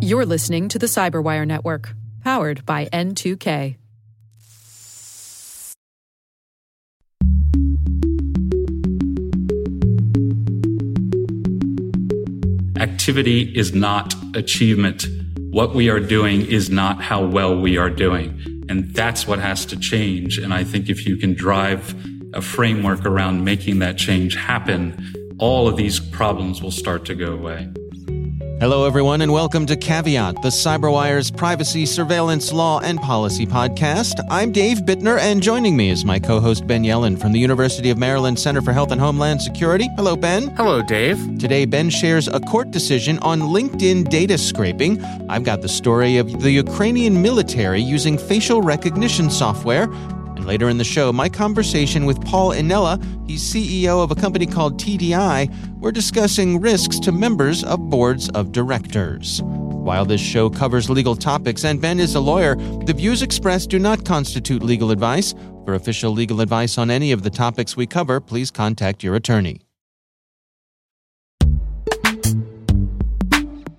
You're listening to the Cyberwire Network, powered by N2K. Activity is not achievement. What we are doing is not how well we are doing. And that's what has to change. And I think if you can drive a framework around making that change happen, all of these problems will start to go away. Hello, everyone, and welcome to Caveat, the CyberWire's privacy, surveillance, law, and policy podcast. I'm Dave Bittner, and joining me is my co host Ben Yelin from the University of Maryland Center for Health and Homeland Security. Hello, Ben. Hello, Dave. Today, Ben shares a court decision on LinkedIn data scraping. I've got the story of the Ukrainian military using facial recognition software. And later in the show, my conversation with Paul Innella, he's CEO of a company called TDI. We're discussing risks to members of boards of directors. While this show covers legal topics and Ben is a lawyer, the views expressed do not constitute legal advice. For official legal advice on any of the topics we cover, please contact your attorney.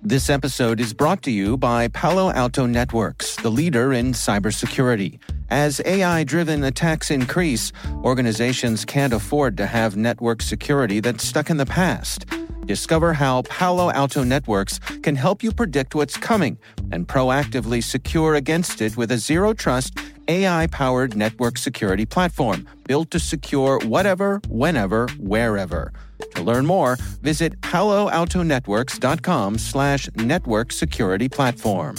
This episode is brought to you by Palo Alto Networks, the leader in cybersecurity. As AI driven attacks increase, organizations can't afford to have network security that's stuck in the past. Discover how Palo Alto Networks can help you predict what's coming and proactively secure against it with a zero trust, AI powered network security platform built to secure whatever, whenever, wherever. To learn more, visit paloaltonetworks.com slash network security platform.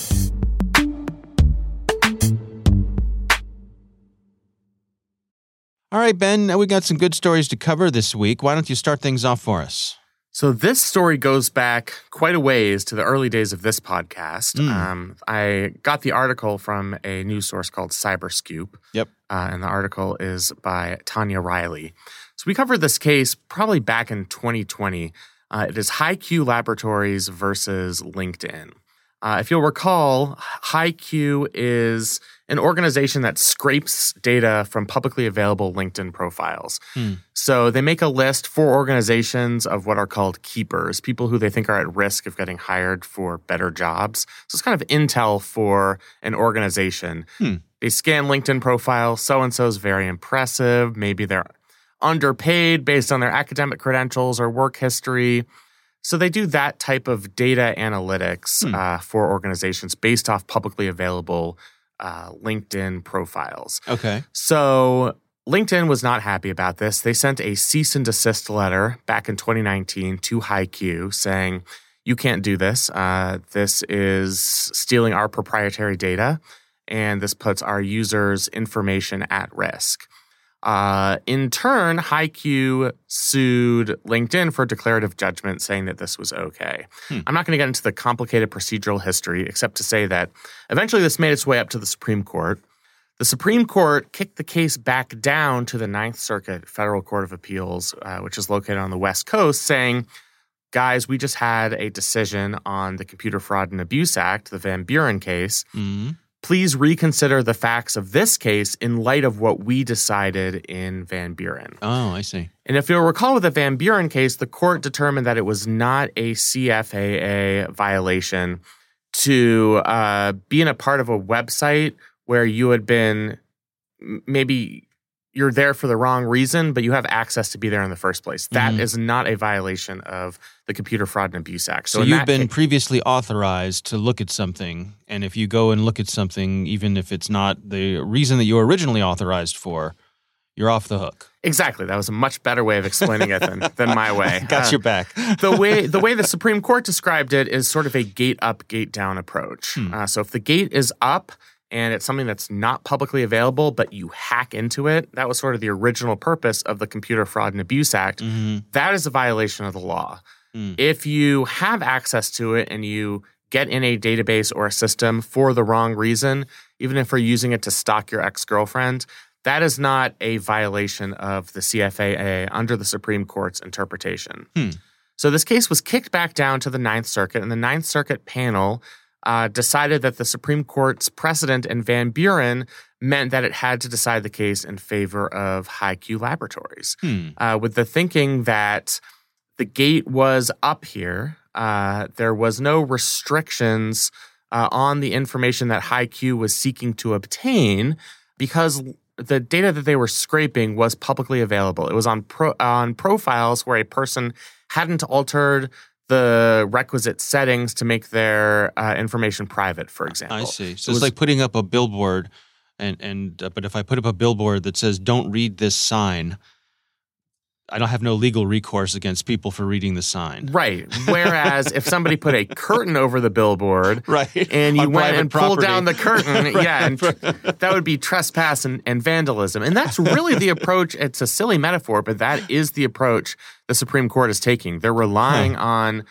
All right, Ben, we got some good stories to cover this week. Why don't you start things off for us? So this story goes back quite a ways to the early days of this podcast. Mm. Um, I got the article from a news source called Cyberscoop. Yep. Uh, and the article is by Tonya Riley. So we covered this case probably back in 2020. Uh, it is hiQ Laboratories versus LinkedIn. Uh, if you'll recall, hiQ is an organization that scrapes data from publicly available LinkedIn profiles. Hmm. So they make a list for organizations of what are called keepers, people who they think are at risk of getting hired for better jobs. So it's kind of intel for an organization. Hmm. They scan LinkedIn profiles. So and so is very impressive. Maybe they're underpaid based on their academic credentials or work history. So they do that type of data analytics Hmm. uh, for organizations based off publicly available uh, LinkedIn profiles. Okay. So LinkedIn was not happy about this. They sent a cease and desist letter back in 2019 to hiQ saying, you can't do this. Uh, this is stealing our proprietary data, and this puts our users' information at risk. Uh, in turn, hiQ sued LinkedIn for declarative judgment, saying that this was okay. Hmm. I'm not going to get into the complicated procedural history, except to say that eventually this made its way up to the Supreme Court. The Supreme Court kicked the case back down to the Ninth Circuit Federal Court of Appeals, uh, which is located on the West Coast, saying, guys, we just had a decision on the Computer Fraud and Abuse Act, the Van Buren case. Mm. Please reconsider the facts of this case in light of what we decided in Van Buren. Oh, I see. And if you'll recall with the Van Buren case, the court determined that it was not a CFAA violation to uh, be in a part of a website where you had been maybe you're there for the wrong reason, but you have access to be there in the first place. That Mhm. is not a violation of the Computer Fraud and Abuse Act. So, in you've been ca- previously authorized to look at something, and if you go and look at something, even if it's not the reason that you were originally authorized for, you're off the hook. exactly that was a much better way of explaining it than, than my way. Got Uh, your back. the way the way the Supreme Court described it is sort of a gate up, gate down approach. Hmm. Uh, so if the gate is up and it's something that's not publicly available, but you hack into it, that was sort of the original purpose of the Computer Fraud and Abuse Act. hmm That is a violation of the law. Hmm. If you have access to it and you get in a database or a system for the wrong reason, even if you're using it to stalk your ex girlfriend, that is not a violation of the CFAA under the Supreme Court's interpretation. Hmm. So this case was kicked back down to the Ninth Circuit, and the Ninth Circuit panel uh, decided that the Supreme Court's precedent in Van Buren meant that it had to decide the case in favor of hiQ Laboratories Hmm. uh, with the thinking that the gate was up here. uh, there was no restrictions uh, on the information that hiQ was seeking to obtain because the data that they were scraping was publicly available. It was on pro, on profiles where a person hadn't altered the requisite settings to make their uh, information private, for example. I see. So It it's was- like putting up a billboard, and and uh, but if I put up a billboard that says "Don't read this sign," I don't have no legal recourse against people for reading the sign. Right. Whereas if somebody put a curtain over the billboard Right. and you On went and pulled down the curtain, yeah, and that would be trespass and, and vandalism. And that's really the approach. It's a silly metaphor, but that is the approach the Supreme Court is taking. They're relying on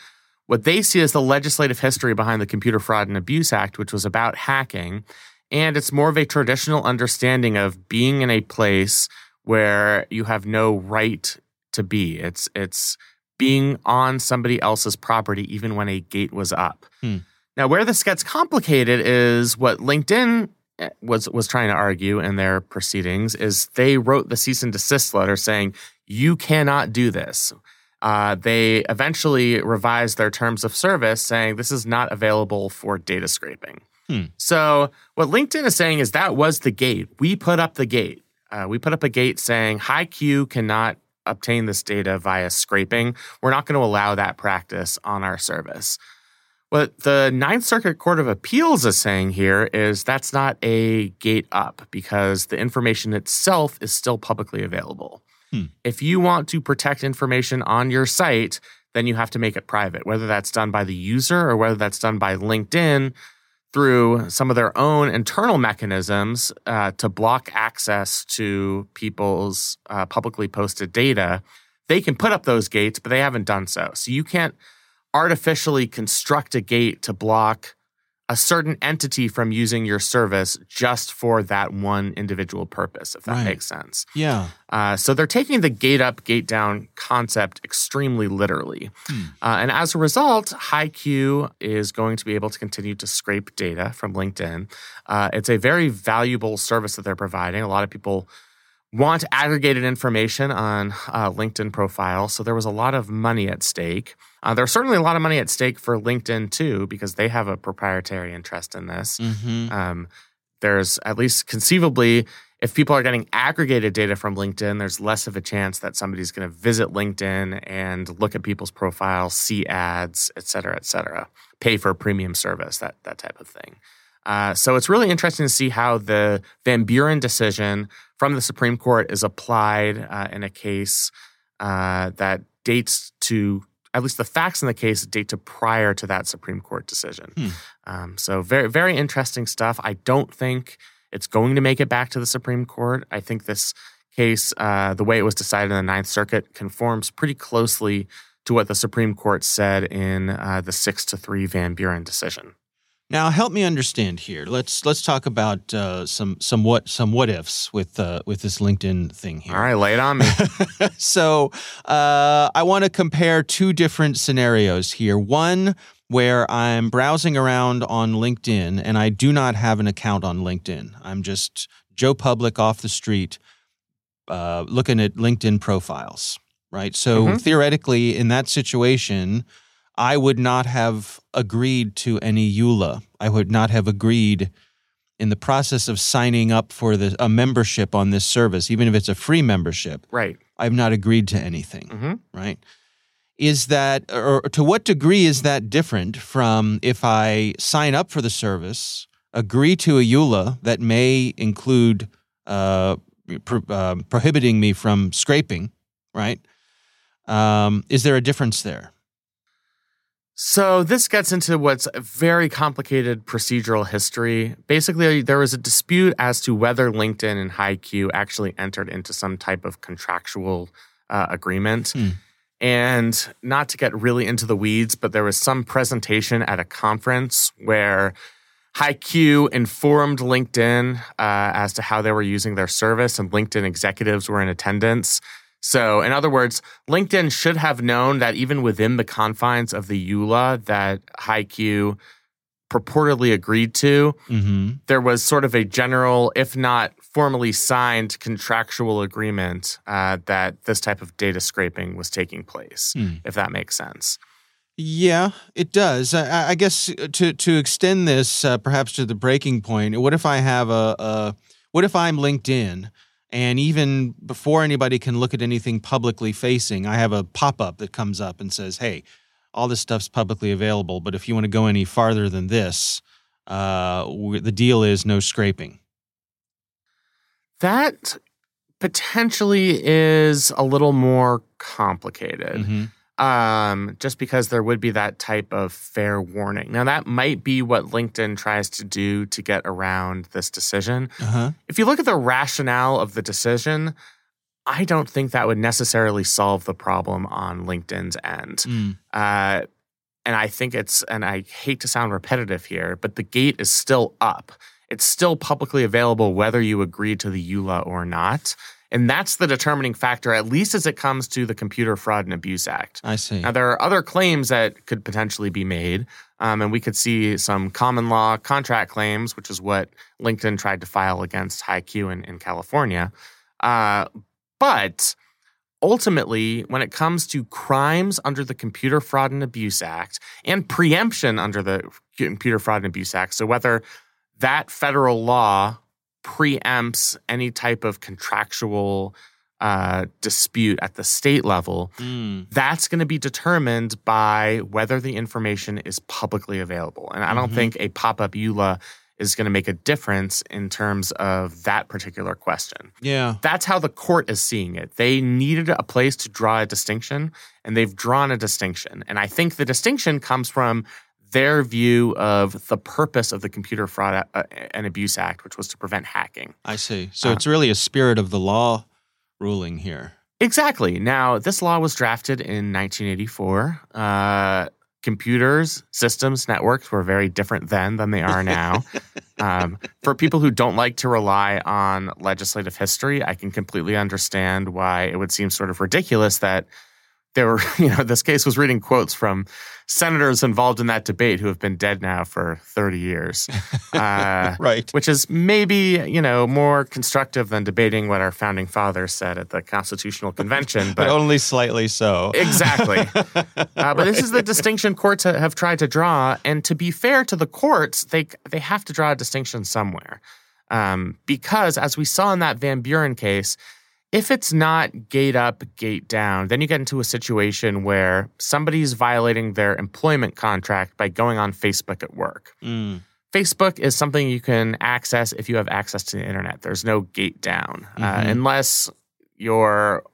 what they see as the legislative history behind the Computer Fraud and Abuse Act, which was about hacking. And it's more of a traditional understanding of being in a place where you have no right to be. It's it's being on somebody else's property even when a gate was up. Hmm. Now, where this gets complicated is what LinkedIn eh, was was trying to argue in their proceedings is they wrote the cease and desist letter saying you cannot do this. Uh, they eventually revised their terms of service saying this is not available for data scraping. Hmm. So what LinkedIn is saying is that was the gate. We put up the gate. Uh, we put up a gate saying hiQ cannot obtain this data via scraping. We're not going to allow that practice on our service. What the Ninth Circuit Court of Appeals is saying here is that's not a gate up because the information itself is still publicly available. Hmm. If you want to protect information on your site, then you have to make it private, whether that's done by the user or whether that's done by LinkedIn through some of their own internal mechanisms uh, to block access to people's uh, publicly posted data. They can put up those gates, but they haven't done so. So you can't artificially construct a gate to block a certain entity from using your service just for that one individual purpose, if that Right. makes sense. Yeah. Uh, so they're taking the gate up, gate down concept extremely literally. Uh, and as a result, hiQ is going to be able to continue to scrape data from LinkedIn. Uh, it's a very valuable service that they're providing. A lot of people want aggregated information on uh, LinkedIn profiles. So there was a lot of money at stake. Uh, there's certainly a lot of money at stake for LinkedIn too, because they have a proprietary interest in this. Mm-hmm. Um, there's at least conceivably, if people are getting aggregated data from LinkedIn, there's less of a chance that somebody's going to visit LinkedIn and look at people's profiles, see ads, et cetera, et cetera, pay for a premium service, that that type of thing. Uh, so it's really interesting to see how the Van Buren decision from the Supreme Court is applied uh, in a case uh, that dates to at least the facts in the case date to prior to that Supreme Court decision. Hmm. Um, so very very interesting stuff. I don't think it's going to make it back to the Supreme Court. I think this case, uh, the way it was decided in the Ninth Circuit, conforms pretty closely to what the Supreme Court said in uh, the six to three Van Buren decision. Now, help me understand here. Let's let's talk about uh, some some what some what ifs with uh, with this LinkedIn thing here. All right, lay it on me. so uh, I want to compare two different scenarios here. One where I'm browsing around on LinkedIn and I do not have an account on LinkedIn. I'm just Joe Public off the street uh, looking at LinkedIn profiles, right? So Mhm. theoretically, in that situation, I would not have agreed to any EULA. I would not have agreed in the process of signing up for the, a membership on this service, even if it's a free membership. right. I've not agreed to anything, Mhm. right? Is that, or to what degree is that different from if I sign up for the service, agree to a EULA that may include uh, pro- uh, prohibiting me from scraping, right? Um, is there a difference there? So this gets into what's a very complicated procedural history. Basically, there was a dispute as to whether LinkedIn and hiQ actually entered into some type of contractual uh, agreement. Hmm. And not to get really into the weeds, but there was some presentation at a conference where hiQ informed LinkedIn uh, as to how they were using their service, and LinkedIn executives were in attendance. So, in other words, LinkedIn should have known that even within the confines of the EULA that hiQ purportedly agreed to, Mm-hmm. there was sort of a general, if not formally signed, contractual agreement uh, that this type of data scraping was taking place, Hmm. if that makes sense. Yeah, it does. I, I guess to to extend this uh, perhaps to the breaking point. What if I have a, a what if I'm LinkedIn and even before anybody can look at anything publicly facing, I have a pop up that comes up and says, "Hey, all this stuff's publicly available, but if you want to go any farther than this, uh, the deal is no scraping." That potentially is a little more complicated. Mm-hmm um, just because there would be that type of fair warning. Now, that might be what LinkedIn tries to do to get around this decision. Uh-huh. If you look at the rationale of the decision, I don't think that would necessarily solve the problem on LinkedIn's end. Mm. Uh, and I think it's, and I hate to sound repetitive here, but the gate is still up. It's still publicly available whether you agree to the EULA or not. And that's the determining factor, at least as it comes to the Computer Fraud and Abuse Act. I see. Now, there are other claims that could potentially be made, um, and we could see some common law contract claims, which is what LinkedIn tried to file against hiQ in, in California. Uh, but ultimately, when it comes to crimes under the Computer Fraud and Abuse Act and preemption under the Computer Fraud and Abuse Act, so whether that federal law preempts any type of contractual uh, dispute at the state level, mm. that's going to be determined by whether the information is publicly available. And I don't mm-hmm. think a pop up EULA is going to make a difference in terms of that particular question. Yeah. That's how the court is seeing it. They needed a place to draw a distinction, and they've drawn a distinction. And I think the distinction comes from their view of the purpose of the Computer Fraud uh, and Abuse Act, which was to prevent hacking. I see. So Uh, it's really a spirit of the law ruling here. Exactly. Now, this law was drafted in 1984. Uh, computers, systems, networks were very different then than they are now. um, for people who don't like to rely on legislative history, I can completely understand why it would seem sort of ridiculous that there were, you know, this case was reading quotes from senators involved in that debate who have been dead now for 30 years. Uh, right. Which is maybe, you know, more constructive than debating what our founding fathers said at the Constitutional Convention. But But, only slightly so. exactly. Uh, but this is the distinction courts have tried to draw. And to be fair to the courts, they, they have to draw a distinction somewhere. Um, because as we saw in that Van Buren case, if it's not gate up, gate down, then you get into a situation where somebody's violating their employment contract by going on Facebook at work. Mm. Facebook is something you can access if you have access to the internet. There's no gate down uh, Mhm. unless your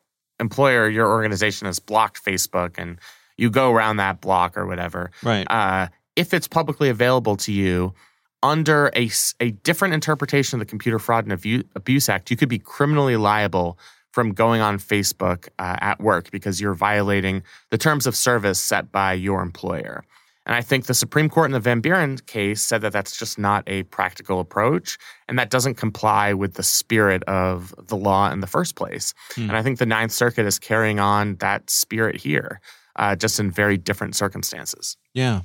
employer, your organization has blocked Facebook and you go around that block or whatever. Right. Uh, if it's publicly available to you under a, a different interpretation of the Computer Fraud and Abuse Act, you could be criminally liable from going on Facebook uh, at work because you're violating the terms of service set by your employer. And I think the Supreme Court in the Van Buren case said that that's just not a practical approach, and that doesn't comply with the spirit of the law in the first place. Hmm. And I think the Ninth Circuit is carrying on that spirit here, uh, just in very different circumstances. Yeah.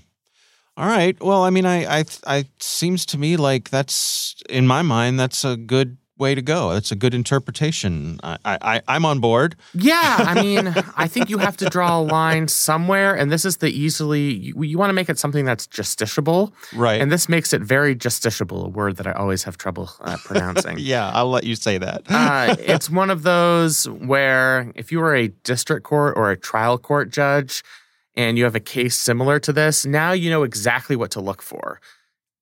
All right. Well, I mean, I, I, I seems to me like that's in my mind that's a good way to go. That's a good interpretation. I, I, I'm on board. Yeah, I mean, I think you have to draw a line somewhere, and this is the easily you, you want to make it something that's justiciable, Right. and this makes it very justiciable, a word that I always have trouble uh, pronouncing. yeah, I'll let you say that. uh, it's one of those where if you were a district court or a trial court judge and you have a case similar to this, now you know exactly what to look for.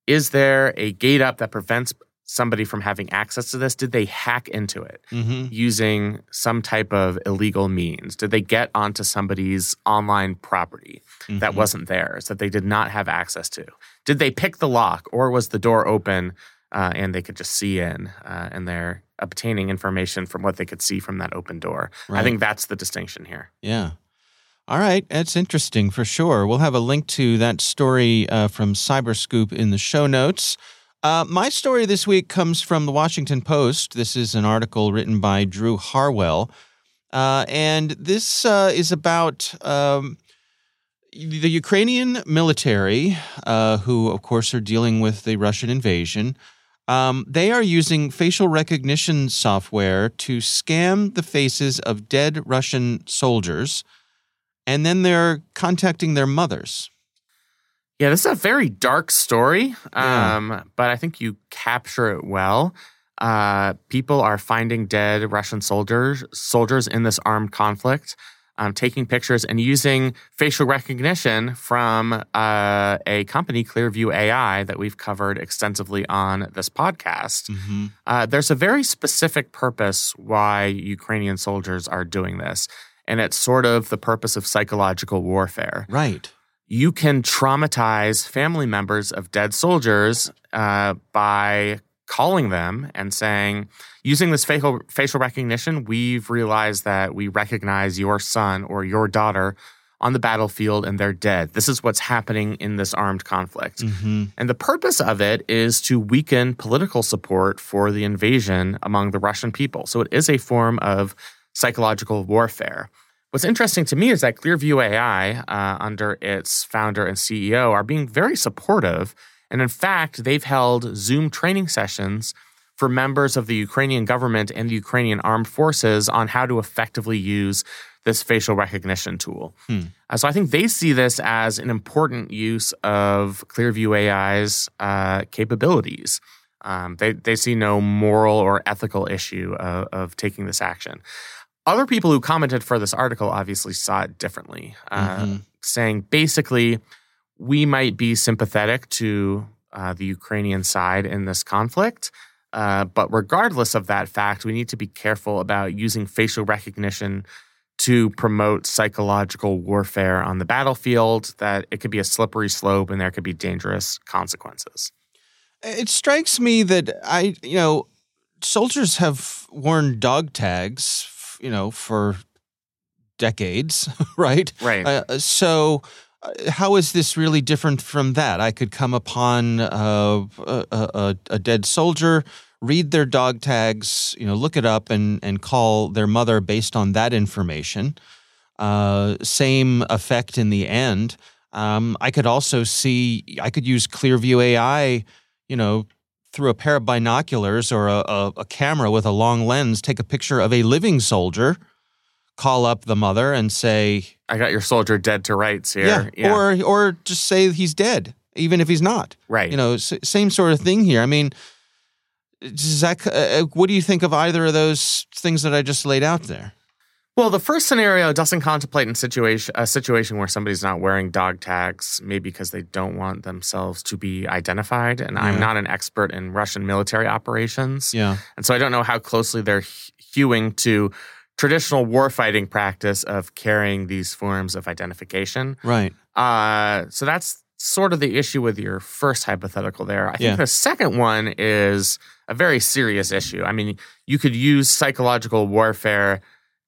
Is there a gate up that prevents somebody from having access to this? Did they hack into it hmm using some type of illegal means? Did they get onto somebody's online property that Mhm. wasn't theirs, that they did not have access to? Did they pick the lock or was the door open uh, and they could just see in uh, and they're obtaining information from what they could see from that open door? I think that's the distinction here. Yeah. All right. That's interesting for sure. We'll have a link to that story uh, from Cyberscoop in the show notes. Uh, my story this week comes from the Washington Post. This is an article written by Drew Harwell. Uh, and this uh, is about um, the Ukrainian military, uh, who, of course, are dealing with the Russian invasion. Um, they are using facial recognition software to scam the faces of dead Russian soldiers and then they're contacting their mothers. Yeah, this is a very dark story, Yeah. um, but I think you capture it well. Uh, people are finding dead Russian soldiers soldiers in this armed conflict, um, taking pictures and using facial recognition from uh, a company, Clearview AI, that we've covered extensively on this podcast. Mm-hmm. Uh, there's a very specific purpose why Ukrainian soldiers are doing this, and it's sort of the purpose of psychological warfare Right. you can traumatize family members of dead soldiers uh, by calling them and saying, using this facial, facial recognition, we've realized that we recognize your son or your daughter on the battlefield and they're dead. This is what's happening in this armed conflict. Mm-hmm. And the purpose of it is to weaken political support for the invasion among the Russian people. So it is a form of psychological warfare. What's interesting to me is that Clearview AI, uh, under its founder and CEO, are being very supportive. And in fact, they've held Zoom training sessions for members of the Ukrainian government and the Ukrainian armed forces on how to effectively use this facial recognition tool. Uh, so I think they see this as an important use of Clearview AI's uh, capabilities. Um, they, they see no moral or ethical issue of, of taking this action. Other people who commented for this article obviously saw it differently, uh, Mhm. saying basically, we might be sympathetic to uh, the Ukrainian side in this conflict. Uh, but regardless of that fact, we need to be careful about using facial recognition to promote psychological warfare on the battlefield, that it could be a slippery slope and there could be dangerous consequences. It strikes me that I, you know, soldiers have worn dog tags, you know, for decades, right? Right. Uh, so, uh, how is this really different from that? I could come upon uh, a, a, a dead soldier, read their dog tags, you know, look it up, and and call their mother based on that information. Uh, same effect in the end. Um, I could also see. I could use Clearview AI, you know. Through a pair of binoculars or a, a, a camera with a long lens, take a picture of a living soldier, call up the mother and say, I got your soldier dead to rights here. yeah. Or or just say he's dead, even if he's not. right. You know, s- same sort of thing here. I mean, does that, uh, what do you think of either of those things that I just laid out there? Well, the first scenario doesn't contemplate in situation a situation where somebody's not wearing dog tags, maybe because they don't want themselves to be identified. And I'm not an expert in Russian military operations, Yeah. and so I don't know how closely they're hewing to traditional warfighting practice of carrying these forms of identification. Right. Uh, so that's sort of the issue with your first hypothetical there. I think Yeah. the second one is a very serious issue. I mean, you could use psychological warfare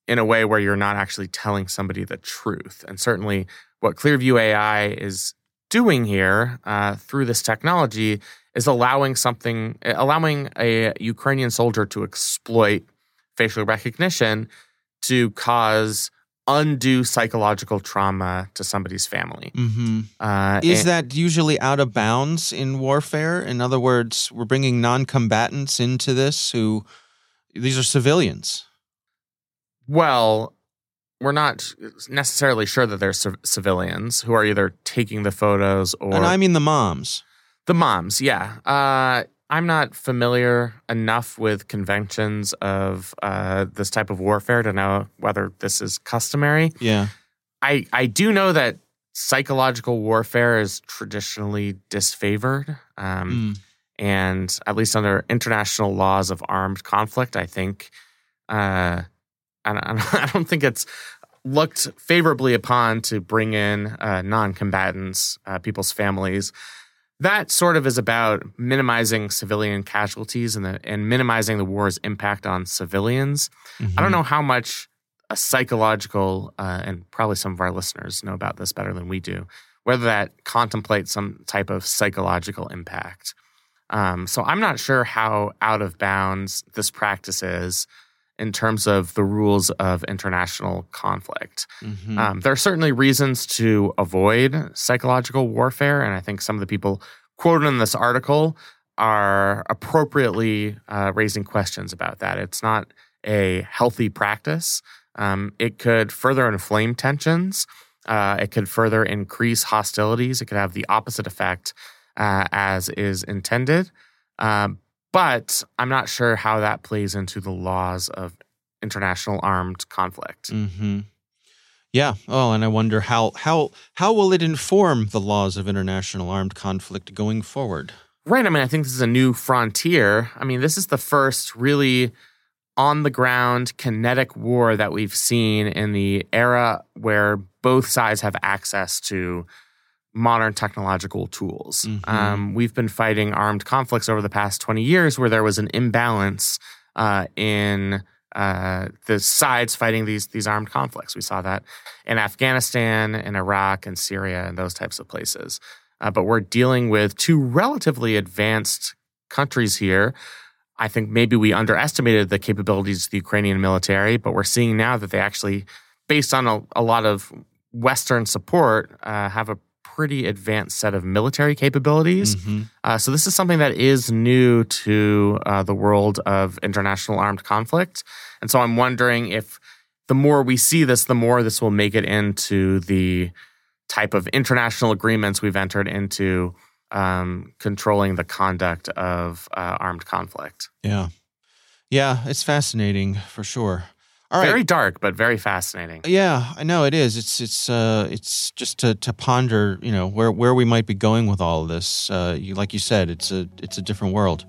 in a way where you're not actually telling somebody the truth. And certainly, what Clearview AI is doing here uh, through this technology is allowing something, allowing a Ukrainian soldier to exploit facial recognition to cause undue psychological trauma to somebody's family. hmm Uh, Is and- that usually out of bounds in warfare? In other words, we're bringing non combatants into this who, these are civilians. Well, we're not necessarily sure that they're civ- civilians who are either taking the photos or and I mean the moms. the moms. Yeah, uh, I'm not familiar enough with conventions of uh, this type of warfare to know whether this is customary. Yeah. I I do know that psychological warfare is traditionally disfavored. Um, Mm. and at least under international laws of armed conflict, I think, uh, I, don't, I don't think it's looked favorably upon to bring in uh, non-combatants, uh, people's families. That sort of is about minimizing civilian casualties and, the, and minimizing the war's impact on civilians. I don't know how much a psychological, uh, and probably some of our listeners know about this better than we do, whether that contemplates some type of psychological impact. Um, so I'm not sure how out of bounds this practice is in terms of the rules of international conflict. Mhm. Um, there are certainly reasons to avoid psychological warfare, and I think some of the people quoted in this article are appropriately uh, raising questions about that. It's not a healthy practice. Um, it could further inflame tensions. Uh, it could further increase hostilities. It could have the opposite effect uh, as is intended. Um, but I'm not sure how that plays into the laws of international armed conflict. Mm-hmm. Yeah. Oh, and I wonder how how how will it inform the laws of international armed conflict going forward? Right. I mean, I think this is a new frontier. I mean, this is the first really on the ground kinetic war that we've seen in the era where both sides have access to modern technological tools. Mm-hmm. Um, we've been fighting armed conflicts over the past 20 years where there was an imbalance uh, in uh, the sides fighting these these armed conflicts. We saw that in Afghanistan, in Iraq, and Syria, and those types of places. Uh, but we're dealing with two relatively advanced countries here. I think maybe we underestimated the capabilities of the Ukrainian military, but we're seeing now that they actually, based on a, a lot of Western support, uh, have a pretty advanced set of military capabilities. Mm-hmm. Uh, so this is something that is new to uh, the world of international armed conflict. And so I'm wondering if the more we see this, the more this will make it into the type of international agreements we've entered into um, controlling the conduct of uh, armed conflict. Yeah. Yeah, it's fascinating for sure. All right. Very dark, but very fascinating. Yeah, I know it is. It's it's uh, it's just to, to ponder, you know, where where we might be going with all of this. Uh, you, like you said, it's a it's a different world.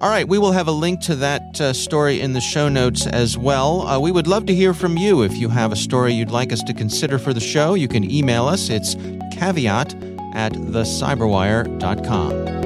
All right, we will have a link to that uh, story in the show notes as well. Uh, we would love to hear from you. If you have a story you'd like us to consider for the show, you can email us. It's caveat at thecyberwire.com.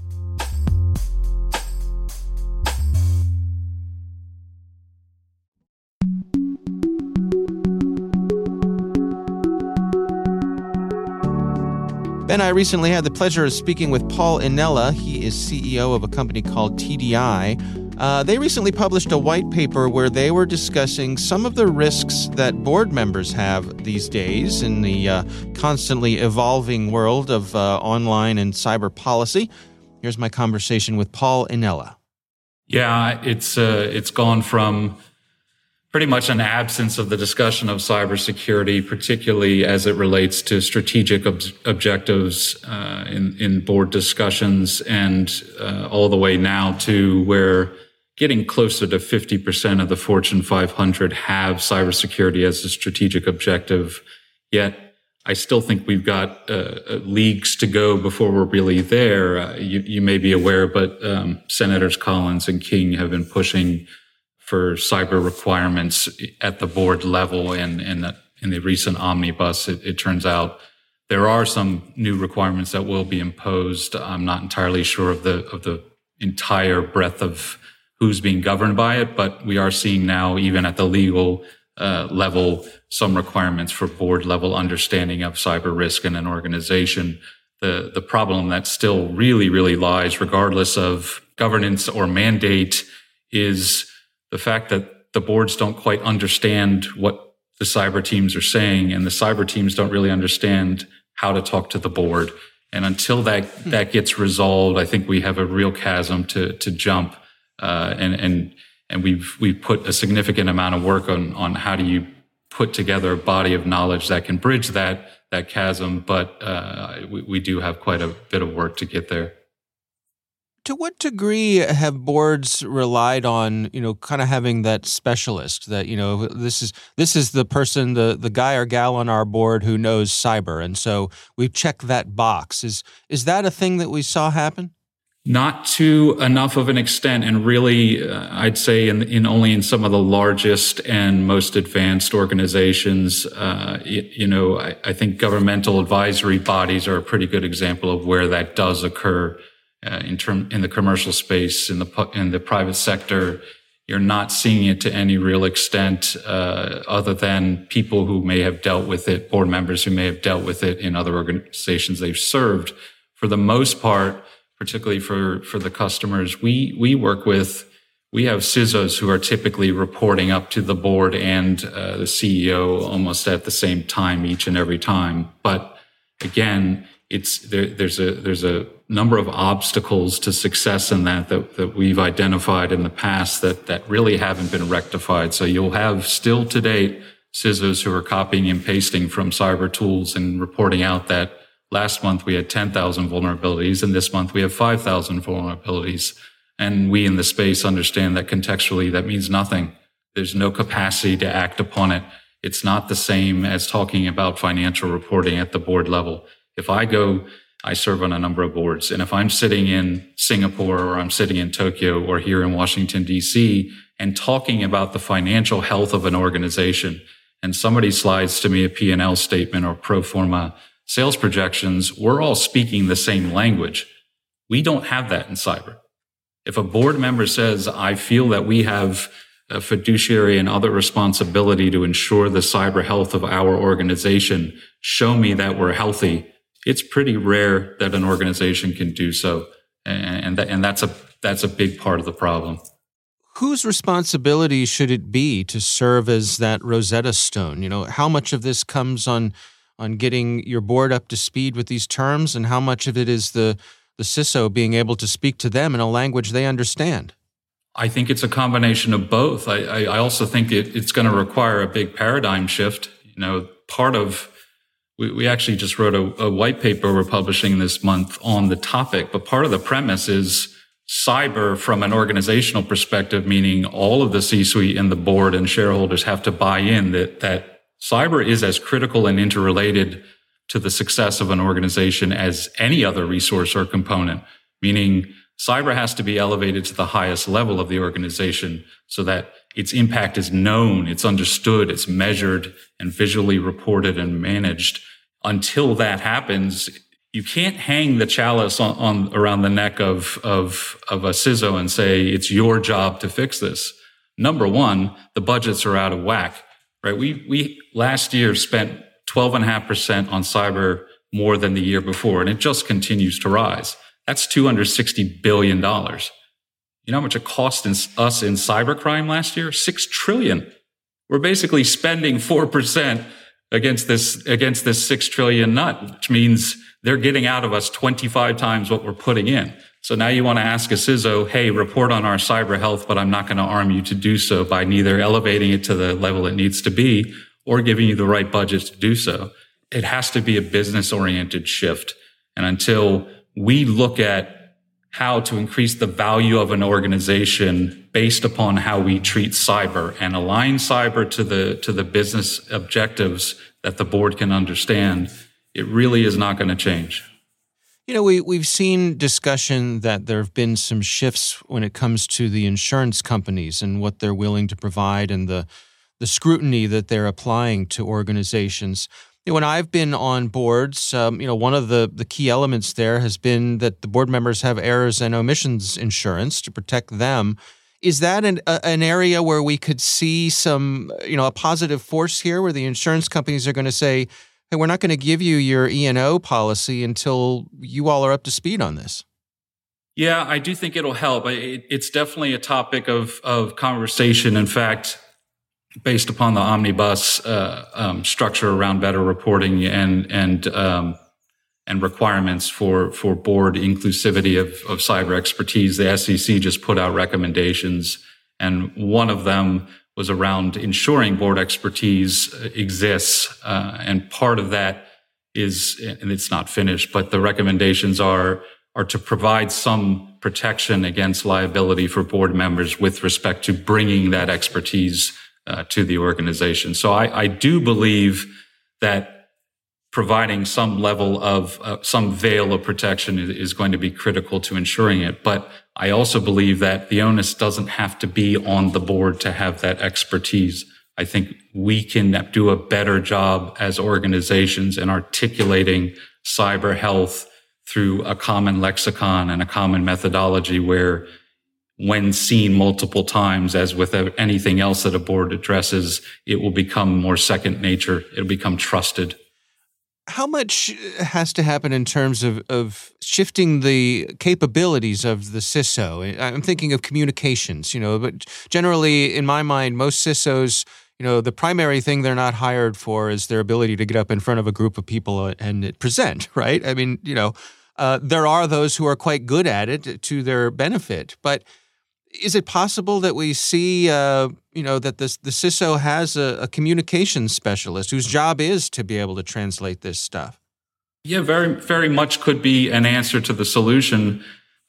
Ben, I recently had the pleasure of speaking with Paul Innella. He is CEO of a company called TDI. Uh, they recently published a white paper where they were discussing some of the risks that board members have these days in the uh, constantly evolving world of uh, online and cyber policy. Here's my conversation with Paul Innella. Yeah, it's uh, it's gone from pretty much an absence of the discussion of cybersecurity, particularly as it relates to strategic ob- objectives uh, in, in board discussions, and uh, all the way now to where getting closer to 50% of the Fortune 500 have cybersecurity as a strategic objective. Yet, I still think we've got uh, uh leagues to go before we're really there. Uh, you, you, may be aware, but um, Senators Collins and King have been pushing for cyber requirements at the board level. And, and in the recent omnibus, it, it turns out there are some new requirements that will be imposed. I'm not entirely sure of the of the entire breadth of who's being governed by it, but we are seeing now, even at the legal uh, level, some requirements for board level understanding of cyber risk in an organization. The the problem that still really really lies, regardless of governance or mandate, is the fact that the boards don't quite understand what the cyber teams are saying and the cyber teams don't really understand how to talk to the board. And until that, that gets resolved, I think we have a real chasm to, to jump. Uh, and, and, and we've, we've put a significant amount of work on, on how do you put together a body of knowledge that can bridge that, that chasm. But, uh, we, we do have quite a bit of work to get there. To what degree have boards relied on, you know, kind of having that specialist that, you know, this is this is the person, the the guy or gal on our board who knows cyber, and so we check that box. Is is that a thing that we saw happen? Not to enough of an extent, and really, uh, I'd say in, in, only in some of the largest and most advanced organizations. Uh, you, you, know, I, I, think governmental advisory bodies are a pretty good example of where that does occur. Uh, in term in the commercial space, in the in the private sector, you're not seeing it to any real extent, uh, other than people who may have dealt with it, board members who may have dealt with it in other organizations they've served. For the most part particularly for, for the customers we, we work with. We have CISOs who are typically reporting up to the board and uh, the CEO almost at the same time each and every time. But again, it's there, there's a there's a number of obstacles to success in that, that that we've identified in the past that that really haven't been rectified. So you'll have still to date CISOs who are copying and pasting from cyber tools and reporting out that Last month we had 10,000 vulnerabilities and this month we have 5,000 vulnerabilities. And we in the space understand that contextually that means nothing. There's no capacity to act upon it. It's not the same as talking about financial reporting at the board level. If I go, I serve on a number of boards. And if I'm sitting in Singapore or I'm sitting in Tokyo or here in Washington, DC and talking about the financial health of an organization and somebody slides to me a P&L statement or pro forma sales projections, we're all speaking the same language. We don't have that in cyber. If a board member says, I feel that we have a fiduciary and other responsibility to ensure the cyber health of our organization, show me that we're healthy. It's pretty rare that an organization can do so. And, that, and that's a, that's a big part of the problem. Whose responsibility should it be to serve as that Rosetta Stone? You know, how much of this comes on on getting your board up to speed with these terms, and how much of it is the the CISO being able to speak to them in a language they understand? I think it's a combination of both. I, I, I also think it, it's going to require a big paradigm shift. You know, part of we, we actually just wrote a, a white paper we're publishing this month on the topic, but part of the premise is cyber from an organizational perspective, meaning all of the C-suite and the board and shareholders have to buy in that that Cyber is as critical and interrelated to the success of an organization as any other resource or component, meaning cyber has to be elevated to the highest level of the organization so that its impact is known, it's understood, it's measured and visually reported and managed. Until that happens, you can't hang the chalice on, on around the neck of, of, of a CISO and say, it's your job to fix this. Number one, the budgets are out of whack right? We, we last year spent 12.5% on cyber more than the year before, and it just continues to rise. That's $260 billion. You know how much it cost in, us in cybercrime last year? Six trillion. We're basically spending 4% against this, against this six trillion nut, which means they're getting out of us 25 times what we're putting in. So now you want to ask a CISO, hey, report on our cyber health, but I'm not going to arm you to do so by neither elevating it to the level it needs to be or giving you the right budget to do so. It has to be a business oriented shift. And until we look at how to increase the value of an organization based upon how we treat cyber and align cyber to the, to the business objectives that the board can understand, it really is not going to change. You know, we, we've seen discussion that there have been some shifts when it comes to the insurance companies and what they're willing to provide and the, the scrutiny that they're applying to organizations. You know, when I've been on boards, um, you know, one of the, the key elements there has been that the board members have errors and omissions insurance to protect them. Is that an, a, an area where we could see some, you know, a positive force here where the insurance companies are going to say, hey, we're not going to give you your E&O policy until you all are up to speed on this. Yeah, I do think it'll help. It's definitely a topic of, of conversation. In fact, based upon the omnibus uh, um, structure around better reporting and and um, and requirements for for board inclusivity of, of cyber expertise, the SEC just put out recommendations, and one of them was around ensuring board expertise exists. Uh, and part of that is, and it's not finished, but the recommendations are, are to provide some protection against liability for board members with respect to bringing that expertise uh, to the organization. So I, I, do believe that providing some level of uh, some veil of protection is, is going to be critical to ensuring it. But I also believe that the onus doesn't have to be on the board to have that expertise. I think we can do a better job as organizations in articulating cyber health through a common lexicon and a common methodology where when seen multiple times, as with anything else that a board addresses, it will become more second nature. It'll become trusted. How much has to happen in terms of, of shifting the capabilities of the CISO? I'm thinking of communications, you know, but generally, in my mind, most CISOs you know, the primary thing they're not hired for is their ability to get up in front of a group of people and present, right? I mean, you know, uh, there are those who are quite good at it to their benefit, but is it possible that we see, uh, you know, that this, the CISO has a, a communications specialist whose job is to be able to translate this stuff? Yeah, very, very much could be an answer to the solution.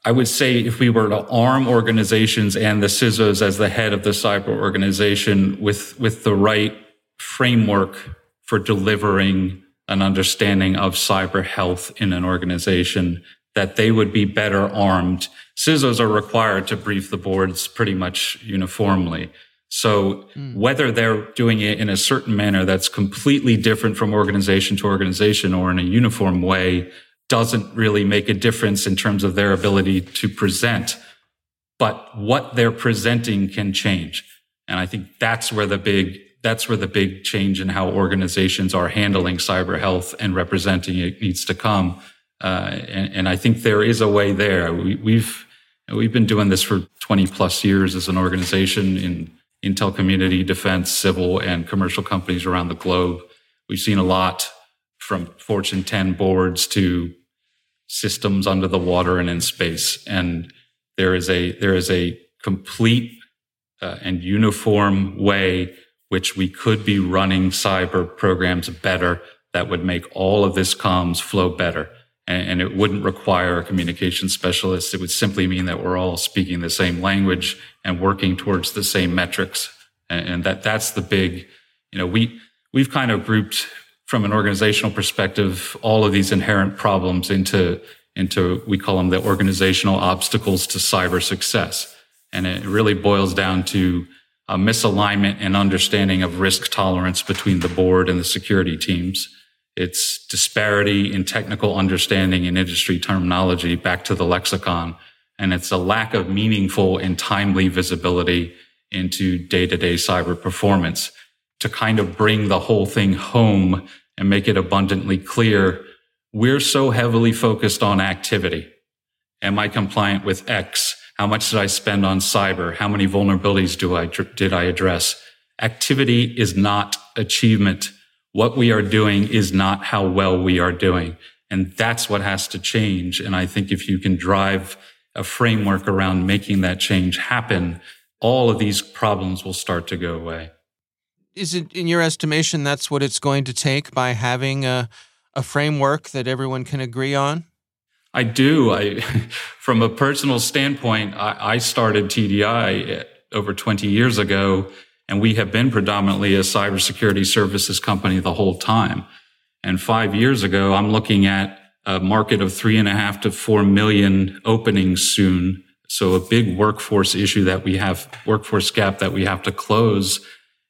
I would say if we were to arm organizations and the CISOs as the head of the cyber organization with, with the right framework for delivering an understanding of cyber health in an organization, that they would be better armed. CISOs are required to brief the boards pretty much uniformly. So mm. whether they're doing it in a certain manner that's completely different from organization to organization or in a uniform way doesn't really make a difference in terms of their ability to present, but what they're presenting can change. And I think that's where the big, that's where the big change in how organizations are handling cyber health and representing it needs to come. Uh, and, and, I think there is a way there. We, we've, we've been doing this for 20 plus years as an organization in intel community, defense, civil, and commercial companies around the globe. We've seen a lot from Fortune 10 boards to systems under the water and in space. And there is a, there is a complete uh, and uniform way which we could be running cyber programs better that would make all of this comms flow better. And, and it wouldn't require a communication specialist. It would simply mean that we're all speaking the same language and working towards the same metrics. And, and that, that's the big, you know, we, we've kind of grouped from an organizational perspective, all of these inherent problems into, into, we call them the organizational obstacles to cyber success. And it really boils down to a misalignment and understanding of risk tolerance between the board and the security teams. It's disparity in technical understanding and industry terminology back to the lexicon. And it's a lack of meaningful and timely visibility into day to day cyber performance to kind of bring the whole thing home and make it abundantly clear. We're so heavily focused on activity. Am I compliant with X? How much did I spend on cyber? How many vulnerabilities do I, did I address? Activity is not achievement. What we are doing is not how well we are doing. And that's what has to change. And I think if you can drive a framework around making that change happen, all of these problems will start to go away is it in your estimation that's what it's going to take by having a, a framework that everyone can agree on? I do. I, from a personal standpoint, I, I started TDI over 20 years ago, and we have been predominantly a cybersecurity services company the whole time. And five years ago, I'm looking at a market of three and a half to four million openings soon. So a big workforce issue that we have, workforce gap that we have to close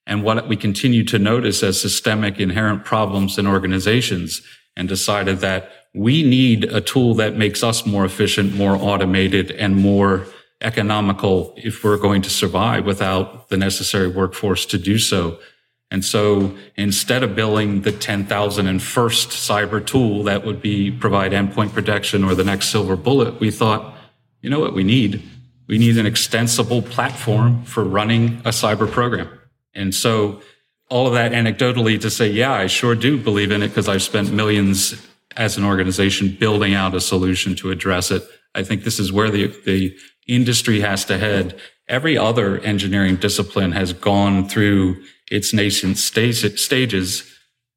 and what we continue to notice as systemic inherent problems in organizations and decided that we need a tool that makes us more efficient, more automated and more economical if we're going to survive without the necessary workforce to do so. And so instead of building the 10,001st cyber tool that would be provide endpoint protection or the next silver bullet, we thought, you know what we need? We need an extensible platform for running a cyber program. And so all of that anecdotally to say, yeah, I sure do believe in it because I've spent millions as an organization building out a solution to address it. I think this is where the, the industry has to head. Every other engineering discipline has gone through its nascent stage, stages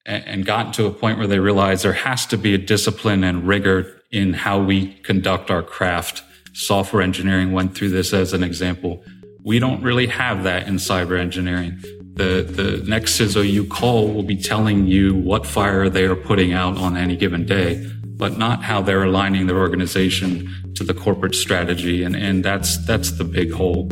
and gotten to a point where they realize there has to be a discipline and rigor in how we conduct our craft software engineering went through this as an example. We don't really have that in cyber engineering. The, the next CISO you call will be telling you what fire they are putting out on any given day, but not how they're aligning their organization to the corporate strategy. And, and that's, that's the big hole.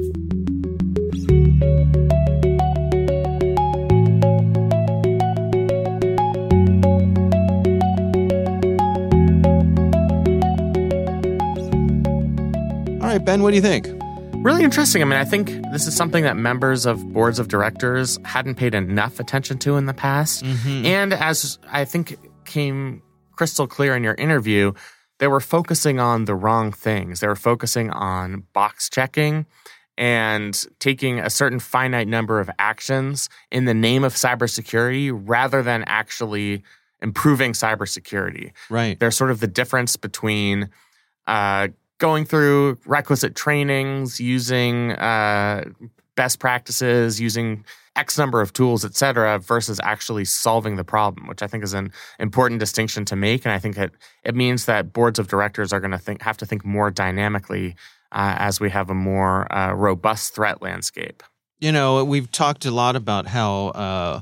All right, Ben, what do you think? Really interesting. I mean, I think this is something that members of boards of directors hadn't paid enough attention to in the past. Mm-hmm. And as I think came crystal clear in your interview, they were focusing on the wrong things. They were focusing on box checking and taking a certain finite number of actions in the name of cybersecurity rather than actually improving cybersecurity. Right. There's sort of the difference between uh, going through requisite trainings, using uh, best practices, using X number of tools, et cetera, versus actually solving the problem, which I think is an important distinction to make. And I think it, it means that boards of directors are going to think have to think more dynamically uh, as we have a more uh, robust threat landscape. You know, we've talked a lot about how uh,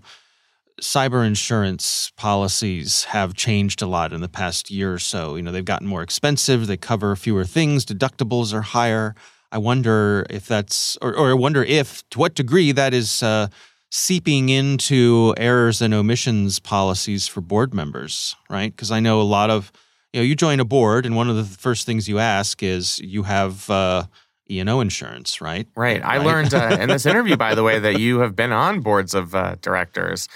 cyber insurance policies have changed a lot in the past year or so. You know, they've gotten more expensive, they cover fewer things, deductibles are higher. I wonder if that's, or, or I wonder if, to what degree that is uh, seeping into errors and omissions policies for board members, right? Because I know a lot of, you know, you join a board, and one of the first things you ask is you have uh, E&O insurance, right? Right. I learned uh, in this interview, by the way, that you have been on boards of uh, directors.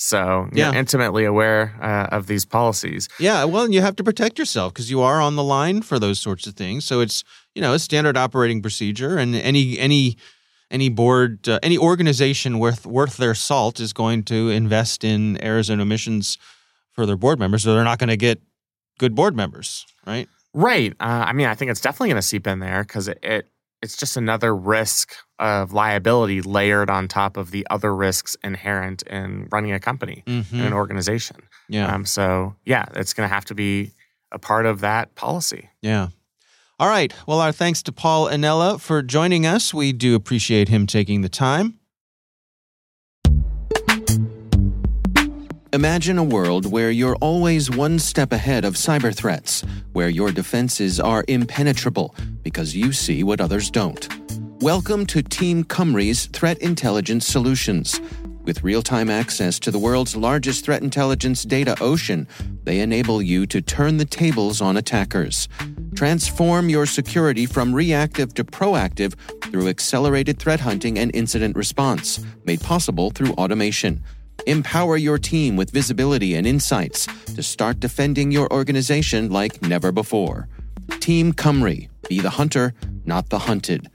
So you're Yeah. intimately aware uh, of these policies. Yeah, well, you have to protect yourself because you are on the line for those sorts of things. So it's you know a standard operating procedure, and any any any board uh, any organization worth worth their salt is going to invest in errors and omissions for their board members, so they're not going to get good board members, right? Right. Uh, I mean, I think it's definitely going to seep in there because it, it it's just another risk of liability layered on top of the other risks inherent in running a company Mm-hmm. and an organization. Yeah, Um, so yeah, it's going to have to be a part of that policy. yeah. All right. Well, our thanks to Paul Innella for joining us. We do appreciate him taking the time. Imagine a world where you're always one step ahead of cyber threats, where your defenses are impenetrable because you see what others don't. Welcome to Team Cymru's Threat Intelligence Solutions. With real time access to the world's largest threat intelligence data ocean, they enable you to turn the tables on attackers. Transform your security from reactive to proactive through accelerated threat hunting and incident response, made possible through automation. Empower your team with visibility and insights to start defending your organization like never before. Team Cymru. Be the hunter, not the hunted.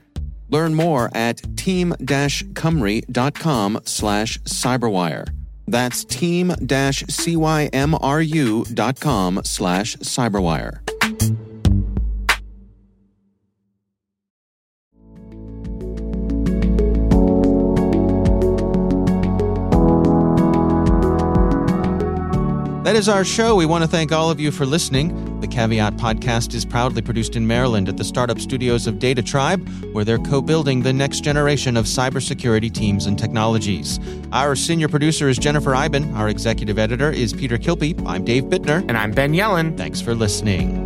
Learn more at team-cymru.com slash cyberwire. That's team-cymru.com slash cyberwire. That is our show. We want to thank all of you for listening. The Caveat podcast is proudly produced in Maryland at the startup studios of DataTribe, where they're co building the next generation of cybersecurity teams and technologies. Our senior producer is Jennifer Eiben. Our executive editor is Peter Kilby. I'm Dave Bittner. And I'm Ben Yelin. Thanks for listening.